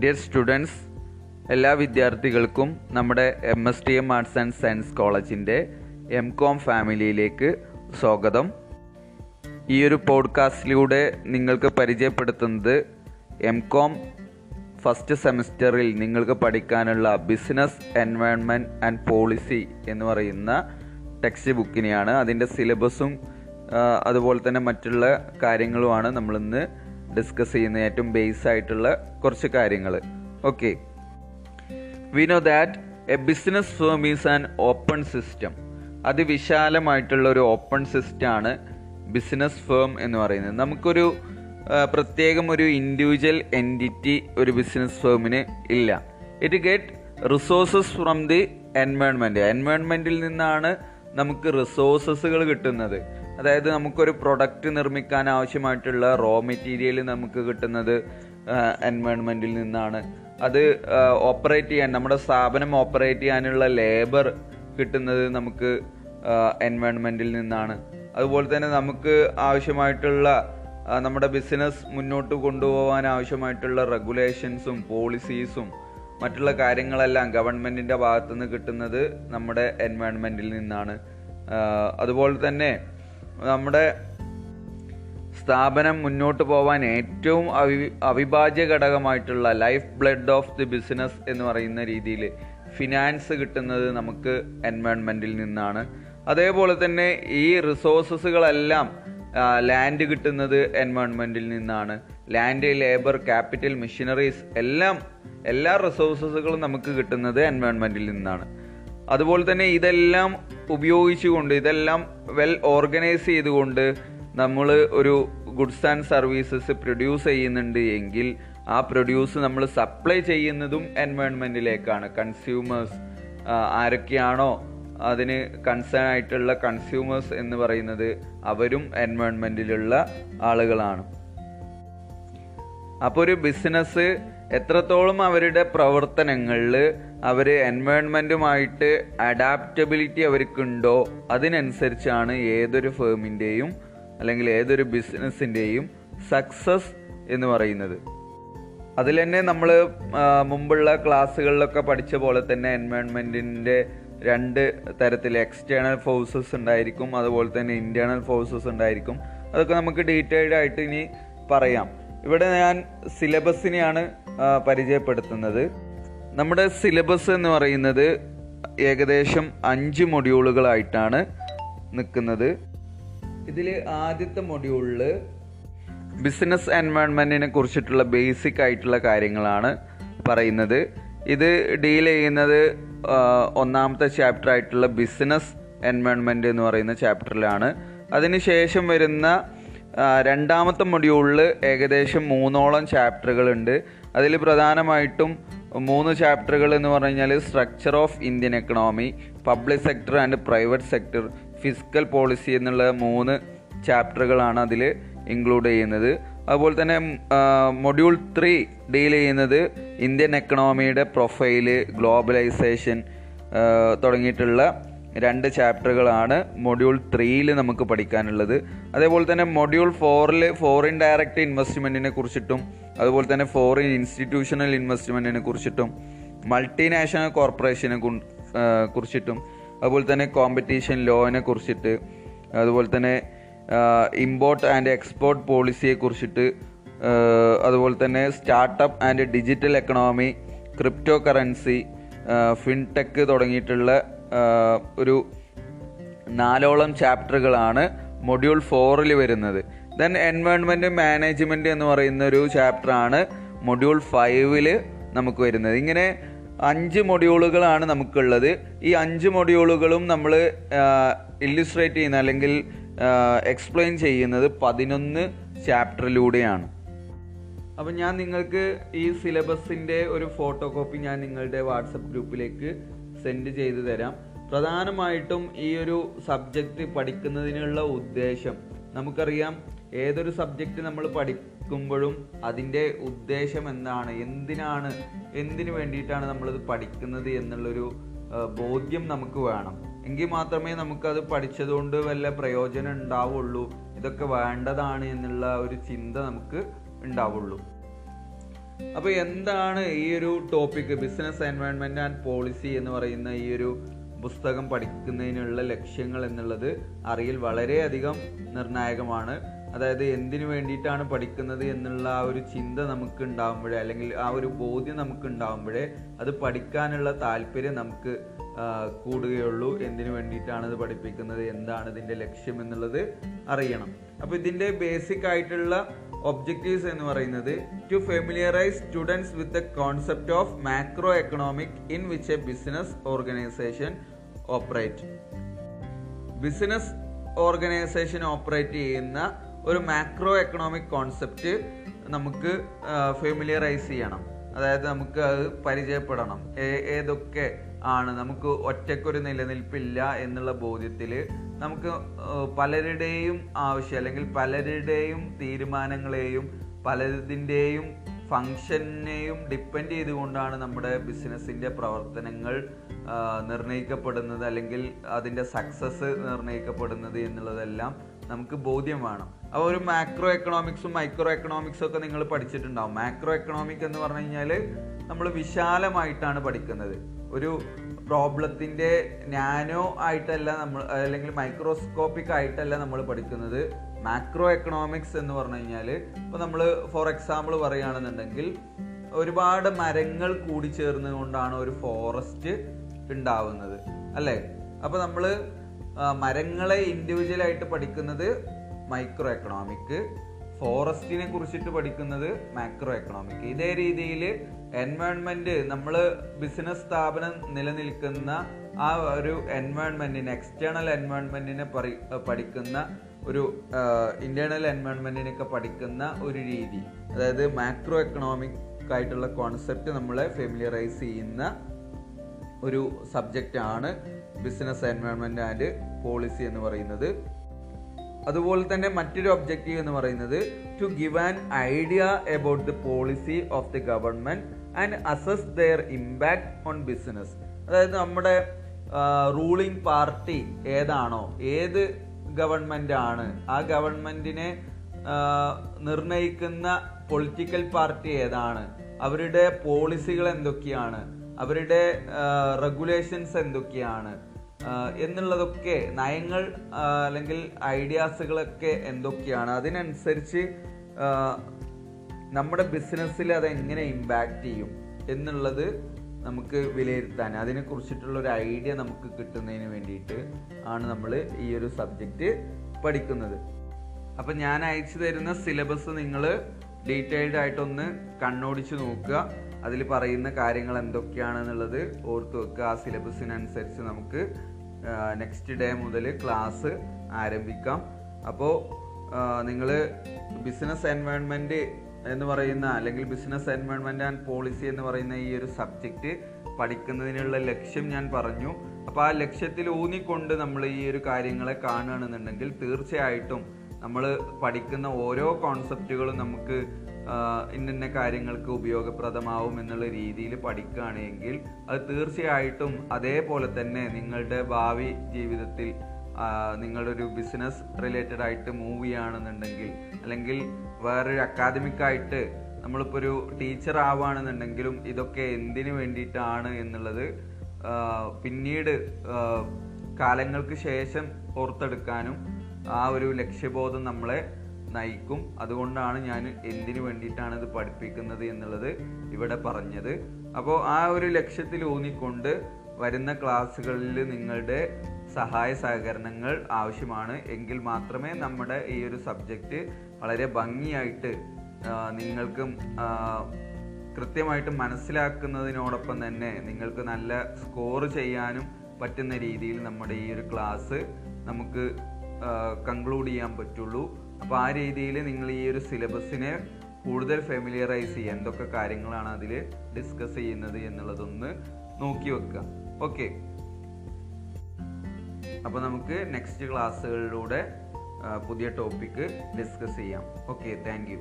Dear students എല്ലാ വിദ്യാർത്ഥികൾക്കും നമ്മുടെ M S T M arts and science കോളേജിന്റെ എം കോം ഫാമിലിയിലേക്ക് സ്വാഗതം. ഈ ഒരു പോഡ്കാസ്റ്റിലൂടെ നിങ്ങൾക്ക് പരിചയപ്പെടുത്തുന്നത് എം കോം ഫസ്റ്റ് സെമിസ്റ്ററിൽ നിങ്ങൾക്ക് പഠിക്കാനുള്ള ബിസിനസ് എൻവയോൺമെന്റ് ആൻഡ് പോളിസി എന്ന് പറയുന്ന ടെക്സ്റ്റ് ബുക്കിനെയാണ് അതിന്റെ സിലബസും അതുപോലെ തന്നെ മറ്റുള്ള കാര്യങ്ങളുമാണ് നമ്മളിന്ന് ഡിസ്കസ് ചെയ്യുന്ന ഏറ്റവും ബേസ് ആയിട്ടുള്ള കുറച്ച് കാര്യങ്ങൾ. Okay we know that a business firm is an open system അതിവിശാലമായിട്ടുള്ള ഒരു ഓപ്പൺ സിസ്റ്റമാണ് ബിസിനസ് ഫേം എന്ന് പറയുന്നത്. നമുക്കൊരു പ്രത്യേകം ഒരു ഇൻഡിവിജ്വൽ എന്റിറ്റി ഒരു ബിസിനസ് ഫേമിന് ഇല്ല. It get resources from the environment എൻവയോൺമെന്റിൽ നിന്നാണ് നമുക്ക് റിസോഴ്സസുകൾ കിട്ടുന്നത്. അതായത് നമുക്കൊരു പ്രൊഡക്റ്റ് നിർമ്മിക്കാൻ ആവശ്യമായിട്ടുള്ള റോ മെറ്റീരിയൽ നമുക്ക് കിട്ടുന്നത് എൻവയോൺമെന്റിൽ നിന്നാണ്. അത് ഓപ്പറേറ്റ് ചെയ്യാൻ നമ്മുടെ സ്ഥാപനം ഓപ്പറേറ്റ് ചെയ്യാനുള്ള ലേബർ കിട്ടുന്നത് നമുക്ക് എൻവയോൺമെന്റിൽ നിന്നാണ്. അതുപോലെ തന്നെ നമുക്ക് ആവശ്യമായിട്ടുള്ള നമ്മുടെ ബിസിനസ് മുന്നോട്ട് കൊണ്ടുപോകാൻ ആവശ്യമായിട്ടുള്ള റെഗുലേഷൻസും പോളിസീസും മറ്റുള്ള കാര്യങ്ങളെല്ലാം ഗവൺമെന്റിന്റെ ഭാഗത്തുനിന്ന് കിട്ടുന്നത് നമ്മുടെ എൻവയോൺമെന്റിൽ നിന്നാണ്. അതുപോലെ തന്നെ നമ്മുടെ സ്ഥാപനം മുന്നോട്ട് പോകാൻ ഏറ്റവും അവി അവിഭാജ്യ ഘടകമായിട്ടുള്ള life blood of the business എന്ന് പറയുന്ന രീതിയിൽ ഫിനാൻസ് കിട്ടുന്നത് നമുക്ക് എൻവയോൺമെന്റിൽ നിന്നാണ്. അതേപോലെ തന്നെ ഈ റിസോഴ്സസുകളെല്ലാം ലാൻഡ് കിട്ടുന്നത് എൻവയോൺമെന്റിൽ നിന്നാണ്. ലാൻഡ് ലേബർ ക്യാപിറ്റൽ മെഷീനറീസ് എല്ലാം എല്ലാ റിസോഴ്സസുകളും നമുക്ക് കിട്ടുന്നത് എൻവയോൺമെന്റിൽ നിന്നാണ്. അതുപോലെ തന്നെ ഇതെല്ലാം ഉപയോഗിച്ചുകൊണ്ട് ഇതെല്ലാം വെൽ ഓർഗനൈസ് ചെയ്തുകൊണ്ട് നമ്മൾ ഒരു ഗുഡ്സ് ആൻഡ് സർവീസസ് പ്രൊഡ്യൂസ് ചെയ്യുന്നുണ്ട് എങ്കിൽ ആ പ്രൊഡ്യൂസ് നമ്മൾ സപ്ലൈ ചെയ്യുന്നതും എൻവയോൺമെന്റിലേക്കാണ് കൺസ്യൂമേഴ്സ് ആരൊക്കെയാണോ അതിന് കൺസേൺ ആയിട്ടുള്ള കൺസ്യൂമേഴ്സ് എന്ന് പറയുന്നത് അവരും എൻവയോൺമെന്റിലുള്ള ആളുകളാണ്. അപ്പോൾ ഒരു ബിസിനസ് എത്രത്തോളം അവരുടെ പ്രവർത്തനങ്ങളിൽ അവർ എൻവയോൺമെന്റുമായിട്ട് അഡാപ്റ്റബിലിറ്റി അവർക്കുണ്ടോ? അതിനനുസരിച്ചാണ് ഏതൊരു ഫേമിന്റെയും അല്ലെങ്കിൽ ഏതൊരു ബിസിനസ്സിന്റെയും സക്സസ് എന്ന് പറയുന്നത്. അതിൽ തന്നെ നമ്മൾ മുമ്പുള്ള ക്ലാസ്സുകളിലൊക്കെ പഠിച്ച പോലെ തന്നെ എൻവയോൺമെന്റിന്റെ രണ്ട് തരത്തിൽ എക്സ്റ്റേണൽ ഫോഴ്സസ് ഉണ്ടായിരിക്കും അതുപോലെ തന്നെ ഇന്റേർണൽ ഫോഴ്സസ് ഉണ്ടായിരിക്കും. അതൊക്കെ നമുക്ക് ഡീറ്റെയിൽഡ് ആയിട്ട് ഇനി പറയാം. ഇവിടെ ഞാൻ സിലബസിനെയാണ് പരിചയപ്പെടുത്തുന്നത്. നമ്മുടെ സിലബസ് എന്ന് പറയുന്നത് ഏകദേശം അഞ്ച് മൊഡ്യൂളുകളായിട്ടാണ് നിൽക്കുന്നത്. ഇതിൽ ആദ്യത്തെ മൊഡ്യൂളിൽ ബിസിനസ് എൻവയോൺമെന്റിനെ കുറിച്ചിട്ടുള്ള ബേസിക് ആയിട്ടുള്ള കാര്യങ്ങളാണ് പറയുന്നത്. ഇത് ഡീൽ ചെയ്യുന്നത് ഒന്നാമത്തെ ചാപ്റ്റർ ആയിട്ടുള്ള ബിസിനസ് എൻവയോൺമെന്റ് എന്ന് പറയുന്ന ചാപ്റ്ററിലാണ് അതിനുശേഷം വരുന്ന രണ്ടാമത്തെ മൊഡ്യൂളിൽ ഏകദേശം മൂന്നോളം ചാപ്റ്ററുകളുണ്ട് അതിൽ പ്രധാനമായിട്ടും മൂന്ന് ചാപ്റ്ററുകൾ എന്ന് പറഞ്ഞു കഴിഞ്ഞാൽ structure of Indian economy public sector and private sector physical policy എന്നുള്ള മൂന്ന് ചാപ്റ്ററുകളാണ് അതിൽ ഇൻക്ലൂഡ് ചെയ്യുന്നത്. അതുപോലെ തന്നെ മൊഡ്യൂൾ ത്രീ ഡീൽ ചെയ്യുന്നത് ഇന്ത്യൻ എക്കണോമിയുടെ പ്രൊഫൈൽ ഗ്ലോബലൈസേഷൻ തുടങ്ങിയിട്ടുള്ള രണ്ട് ചാപ്റ്ററുകളാണ് മൊഡ്യൂൾ ത്രീയിൽ നമുക്ക് പഠിക്കാനുള്ളത്. അതേപോലെ തന്നെ മൊഡ്യൂൾ ഫോറിൽ ഫോറിൻ ഡയറക്റ്റ് ഇൻവെസ്റ്റ്മെന്റിനെ കുറിച്ചിട്ടും അതുപോലെ തന്നെ ഫോറിൻ ഇൻസ്റ്റിറ്റ്യൂഷണൽ ഇൻവെസ്റ്റ്മെന്റിനെ കുറിച്ചിട്ടും മൾട്ടിനാഷണൽ കോർപ്പറേഷനെ കുറിച്ചിട്ടും അതുപോലെ തന്നെ കോമ്പറ്റീഷൻ ലോനെ കുറിച്ചിട്ട് അതുപോലെ തന്നെ ഇമ്പോർട്ട് ആൻഡ് എക്സ്പോർട്ട് പോളിസിയെ കുറിച്ചിട്ട് അതുപോലെ തന്നെ startup and digital economy crypto currency fintech തുടങ്ങിയിട്ടുള്ള ഒരു നാലോളം ചാപ്റ്ററുകളാണ് മൊഡ്യൂൾ ഫോറിൽ വരുന്നത്. ദെൻ എൻവയോൺമെന്റ് മാനേജ്മെന്റ് എന്ന് പറയുന്ന ഒരു ചാപ്റ്ററാണ് മൊഡ്യൂൾ ഫൈവിൽ നമുക്ക് വരുന്നത്. ഇങ്ങനെ അഞ്ച് മൊഡ്യൂളുകളാണ് നമുക്കുള്ളത്. ഈ അഞ്ച് മൊഡ്യൂളുകളും നമ്മൾ ഇല്ലുസ്ട്രേറ്റ് ചെയ്യുന്ന അല്ലെങ്കിൽ എക്സ്പ്ലെയിൻ ചെയ്യുന്നത് പതിനൊന്ന് ചാപ്റ്ററിലൂടെയാണ്. അപ്പം ഞാൻ നിങ്ങൾക്ക് ഈ സിലബസിന്റെ ഒരു ഫോട്ടോ കോപ്പി ഞാൻ നിങ്ങളുടെ വാട്സപ്പ് ഗ്രൂപ്പിലേക്ക് സെൻഡ് ചെയ്തു തരാം. പ്രധാനമായിട്ടും ഈ ഒരു സബ്ജക്റ്റ് പഠിക്കുന്നതിനുള്ള ഉദ്ദേശം. നമുക്കറിയാം ഏതൊരു സബ്ജക്റ്റ് നമ്മൾ പഠിക്കുമ്പോഴും അതിന്റെ ഉദ്ദേശം എന്താണ് എന്തിനാണ് എന്തിനു വേണ്ടിയിട്ടാണ് നമ്മളത് പഠിക്കുന്നത് എന്നുള്ളൊരു ബോധ്യം നമുക്ക് വേണം. എങ്കിൽ മാത്രമേ നമുക്കത് പഠിച്ചതുകൊണ്ട് വല്ല പ്രയോജനം ഉണ്ടാവുള്ളൂ. ഇതൊക്കെ വേണ്ടതാണ് എന്നുള്ള ഒരു ചിന്ത നമുക്ക് ഉണ്ടാവുള്ളൂ. അപ്പോൾ എന്താണ് ഈ ഒരു topic business environment and policy എന്ന് പറയുന്ന ഈ ഒരു പുസ്തകം പഠിക്കുന്നതിനുള്ള ലക്ഷ്യങ്ങൾ എന്നുള്ളത് അറിയൽ വളരെയധികം നിർണായകമാണ്. അതായത് എന്തിനു വേണ്ടിയിട്ടാണ് പഠിക്കുന്നത് എന്നുള്ള ആ ഒരു ചിന്ത നമുക്ക് ഉണ്ടാകുമ്പോഴേ അല്ലെങ്കിൽ ആ ഒരു ബോധ്യം നമുക്ക് ഉണ്ടാകുമ്പോഴേ അത് പഠിക്കാനുള്ള താല്പര്യം നമുക്ക് കൂടുകയുള്ളൂ. എന്തിനു വേണ്ടിയിട്ടാണ് ഇത് പഠിപ്പിക്കുന്നത്? എന്താണ് ഇതിന്റെ ലക്ഷ്യം എന്നുള്ളത് അറിയണം. അപ്പോൾ ഇതിന്റെ ബേസിക് ആയിട്ടുള്ള ഒബ്ജക്റ്റീവ്സ് എന്ന് പറയുന്നത് to familiarise students with the concept of macro economic in which a business organisation operate business organisation operate ചെയ്യുന്ന ഒരു മാക്രോ എക്കണോമിക് കോൺസെപ്റ്റ് നമുക്ക് ഫെമിലിയറൈസ് ചെയ്യണം. അതായത് നമുക്ക് അത് പരിചയപ്പെടണം. ഏതൊക്കെ ആണ്. നമുക്ക് ഒറ്റക്കൊരു നിലനിൽപ്പില്ല എന്നുള്ള ബോധ്യത്തിൽ നമുക്ക് പലരുടെയും ആവശ്യം അല്ലെങ്കിൽ പലരുടെയും തീരുമാനങ്ങളെയും പലതിന്റെയും ഫങ്ഷനെയും ഡിപ്പെൻഡ് ചെയ്തുകൊണ്ടാണ് നമ്മുടെ ബിസിനസ്സിന്റെ പ്രവർത്തനങ്ങൾ നിർണയിക്കപ്പെടുന്നത് അല്ലെങ്കിൽ അതിന്റെ സക്സസ് നിർണയിക്കപ്പെടുന്നത് എന്നുള്ളതെല്ലാം നമുക്ക് ബോധ്യം വേണം. അപ്പോൾ ഒരു മാക്രോ എക്കണോമിക്സും മൈക്രോ എക്കണോമിക്സും ഒക്കെ നിങ്ങൾ പഠിച്ചിട്ടുണ്ടാവും. മാക്രോ എക്കണോമിക് എന്ന് പറഞ്ഞു കഴിഞ്ഞാൽ നമ്മൾ വിശാലമായിട്ടാണ് പഠിക്കുന്നത്. ഒരു പ്രോബ്ലത്തിന്റെ നാനോ ആയിട്ടല്ല നമ്മൾ അല്ലെങ്കിൽ മൈക്രോസ്കോപ്പിക് ആയിട്ടല്ല നമ്മൾ പഠിക്കുന്നത്. മാക്രോ എക്കണോമിക്സ് എന്ന് പറഞ്ഞു കഴിഞ്ഞാൽ ഇപ്പോൾ നമ്മൾ ഫോർ എക്സാമ്പിൾ പറയുകയാണെന്നുണ്ടെങ്കിൽ ഒരുപാട് മരങ്ങൾ കൂടി ചേർന്നുകൊണ്ടാണ് ഒരു ഫോറസ്റ്റ് ഉണ്ടാവുന്നത്. അല്ലേ? അപ്പോൾ നമ്മൾ മരങ്ങളെ ഇൻഡിവിജ്വൽ ആയിട്ട് പഠിക്കുന്നത് മൈക്രോ എക്കണോമിക് ഫോറസ്റ്റിനെ കുറിച്ചിട്ട് പഠിക്കുന്നത് മാക്രോ എക്കണോമിക് ഇതേ രീതിയിൽ എൻവയോൺമെന്റ് നമ്മൾ ബിസിനസ് സ്ഥാപനം നിലനിൽക്കുന്ന ആ ഒരു എൻവയോൺമെന്റിനെ എക്സ്റ്റേണൽ എൻവയോൺമെന്റിനെ പഠിക്കുന്ന ഒരു ഇന്റേണൽ എൻവയോൺമെന്റിനൊക്കെ പഠിക്കുന്ന ഒരു രീതി. അതായത് മാക്രോ എക്കണോമിക് ആയിട്ടുള്ള കോൺസെപ്റ്റ് നമ്മളെ ഫെമിലിയറൈസ് ചെയ്യുന്ന ഒരു സബ്ജക്റ്റ് ആണ് ബിസിനസ് എൻവയോൺമെന്റ് ആൻഡ് പോളിസി എന്ന് പറയുന്നത്. അതുപോലെ തന്നെ മറ്റൊരു ഒബ്ജക്റ്റീവ് എന്ന് പറയുന്നത് to give an idea about the policy of the government and assess their impact on business അതായത് നമ്മുടെ റൂളിംഗ് പാർട്ടി ഏതാണോ ഏത് ഗവൺമെന്റ് ആണ് ആ ഗവൺമെന്റിനെ നിർണയിക്കുന്ന പൊളിറ്റിക്കൽ പാർട്ടി ഏതാണ് അവരുടെ പോളിസികൾ എന്തൊക്കെയാണ് അവരുടെ റെഗുലേഷൻസ് എന്തൊക്കെയാണ്? എന്നുള്ളതൊക്കെ നയങ്ങൾ അല്ലെങ്കിൽ ഐഡിയാസുകളൊക്കെ എന്തൊക്കെയാണ്? അതിനനുസരിച്ച് നമ്മുടെ ബിസിനസ്സിൽ അതെങ്ങനെ ഇമ്പാക്റ്റ് ചെയ്യും എന്നുള്ളത് നമുക്ക് വിലയിരുത്താൻ അതിനെ കുറിച്ചിട്ടുള്ള ഒരു ഐഡിയ നമുക്ക് കിട്ടുന്നതിന് വേണ്ടിയിട്ട് ആണ് നമ്മൾ ഈ ഒരു സബ്ജക്റ്റ് പഠിക്കുന്നത്. അപ്പം ഞാൻ അയച്ചു തരുന്ന സിലബസ് നിങ്ങൾ ഡീറ്റെയിൽഡ് ആയിട്ടൊന്ന് കണ്ണോടിച്ച് നോക്കുക. അതിൽ പറയുന്ന കാര്യങ്ങൾ എന്തൊക്കെയാണെന്നുള്ളത് ഓർത്ത് വെക്കുക. ആ സിലബസിനനുസരിച്ച് നമുക്ക് നെക്സ്റ്റ് ഡേ മുതൽ ക്ലാസ് ആരംഭിക്കാം. അപ്പോൾ നിങ്ങൾ ബിസിനസ് എൻവയോൺമെന്റ് എന്ന് പറയുന്ന അല്ലെങ്കിൽ ബിസിനസ് എൻവയോൺമെന്റ് ആൻഡ് പോളിസി എന്ന് പറയുന്ന ഈ ഒരു സബ്ജക്റ്റ് പഠിക്കുന്നതിനുള്ള ലക്ഷ്യം ഞാൻ പറഞ്ഞു. അപ്പോൾ ആ ലക്ഷ്യത്തിൽ ഊന്നിക്കൊണ്ട് നമ്മൾ ഈ ഒരു കാര്യങ്ങളെ കാണുകയാണെന്നുണ്ടെങ്കിൽ തീർച്ചയായിട്ടും നമ്മൾ പഠിക്കുന്ന ഓരോ കോൺസെപ്റ്റുകളും നമുക്ക് ഇന്നിന്ന കാര്യങ്ങൾക്ക് ഉപയോഗപ്രദമാവും എന്നുള്ള രീതിയിൽ പഠിക്കുകയാണെങ്കിൽ അത് തീർച്ചയായിട്ടും അതേപോലെ തന്നെ നിങ്ങളുടെ ഭാവി ജീവിതത്തിൽ നിങ്ങളൊരു ബിസിനസ് റിലേറ്റഡ് ആയിട്ട് മൂവ് ചെയ്യുകയാണെന്നുണ്ടെങ്കിൽ അല്ലെങ്കിൽ വേറൊരു അക്കാദമിക് ആയിട്ട് നമ്മളിപ്പോൾ ഒരു ടീച്ചർ ആവുകയാണെന്നുണ്ടെങ്കിലും ഇതൊക്കെ എന്തിനു വേണ്ടിയിട്ടാണ് എന്നുള്ളത് പിന്നീട് കാലങ്ങൾക്ക് ശേഷം ഓർത്തെടുക്കാനും ആ ഒരു ലക്ഷ്യബോധം നമ്മളെ നയിക്കും. അതുകൊണ്ടാണ് ഞാൻ എന്തിനു വേണ്ടിയിട്ടാണ് ഇത് പഠിപ്പിക്കുന്നത് എന്നുള്ളത് ഇവിടെ പറഞ്ഞത്. അപ്പോൾ ആ ഒരു ലക്ഷ്യത്തിൽ ഊന്നിക്കൊണ്ട് വരുന്ന ക്ലാസ്സുകളിൽ നിങ്ങളുടെ സഹായ സഹകരണങ്ങൾ ആവശ്യമാണ്. എങ്കിൽ മാത്രമേ നമ്മുടെ ഈ ഒരു സബ്ജക്റ്റ് വളരെ ഭംഗിയായിട്ട് നിങ്ങൾക്കും കൃത്യമായിട്ട് മനസ്സിലാക്കുന്നതിനോടൊപ്പം തന്നെ നിങ്ങൾക്ക് നല്ല സ്കോർ ചെയ്യാനും പറ്റുന്ന രീതിയിൽ നമ്മുടെ ഈ ഒരു ക്ലാസ് നമുക്ക് കൺക്ലൂഡ് ചെയ്യാൻ പറ്റുള്ളൂ. അപ്പോൾ ആ രീതിയിൽ നിങ്ങൾ ഈ ഒരു സിലബസിനെ കൂടുതൽ ഫെമിലിയറൈസ് ചെയ്യുക. എന്തൊക്കെ കാര്യങ്ങളാണ് അതിൽ ഡിസ്കസ് ചെയ്യുന്നത് എന്നുള്ളതൊന്ന് നോക്കി വെക്കുക. ഓക്കെ അപ്പോൾ നമുക്ക് നെക്സ്റ്റ് ക്ലാസ്സുകളിലൂടെ പുതിയ ടോപ്പിക്ക് ഡിസ്കസ് ചെയ്യാം. Okay thank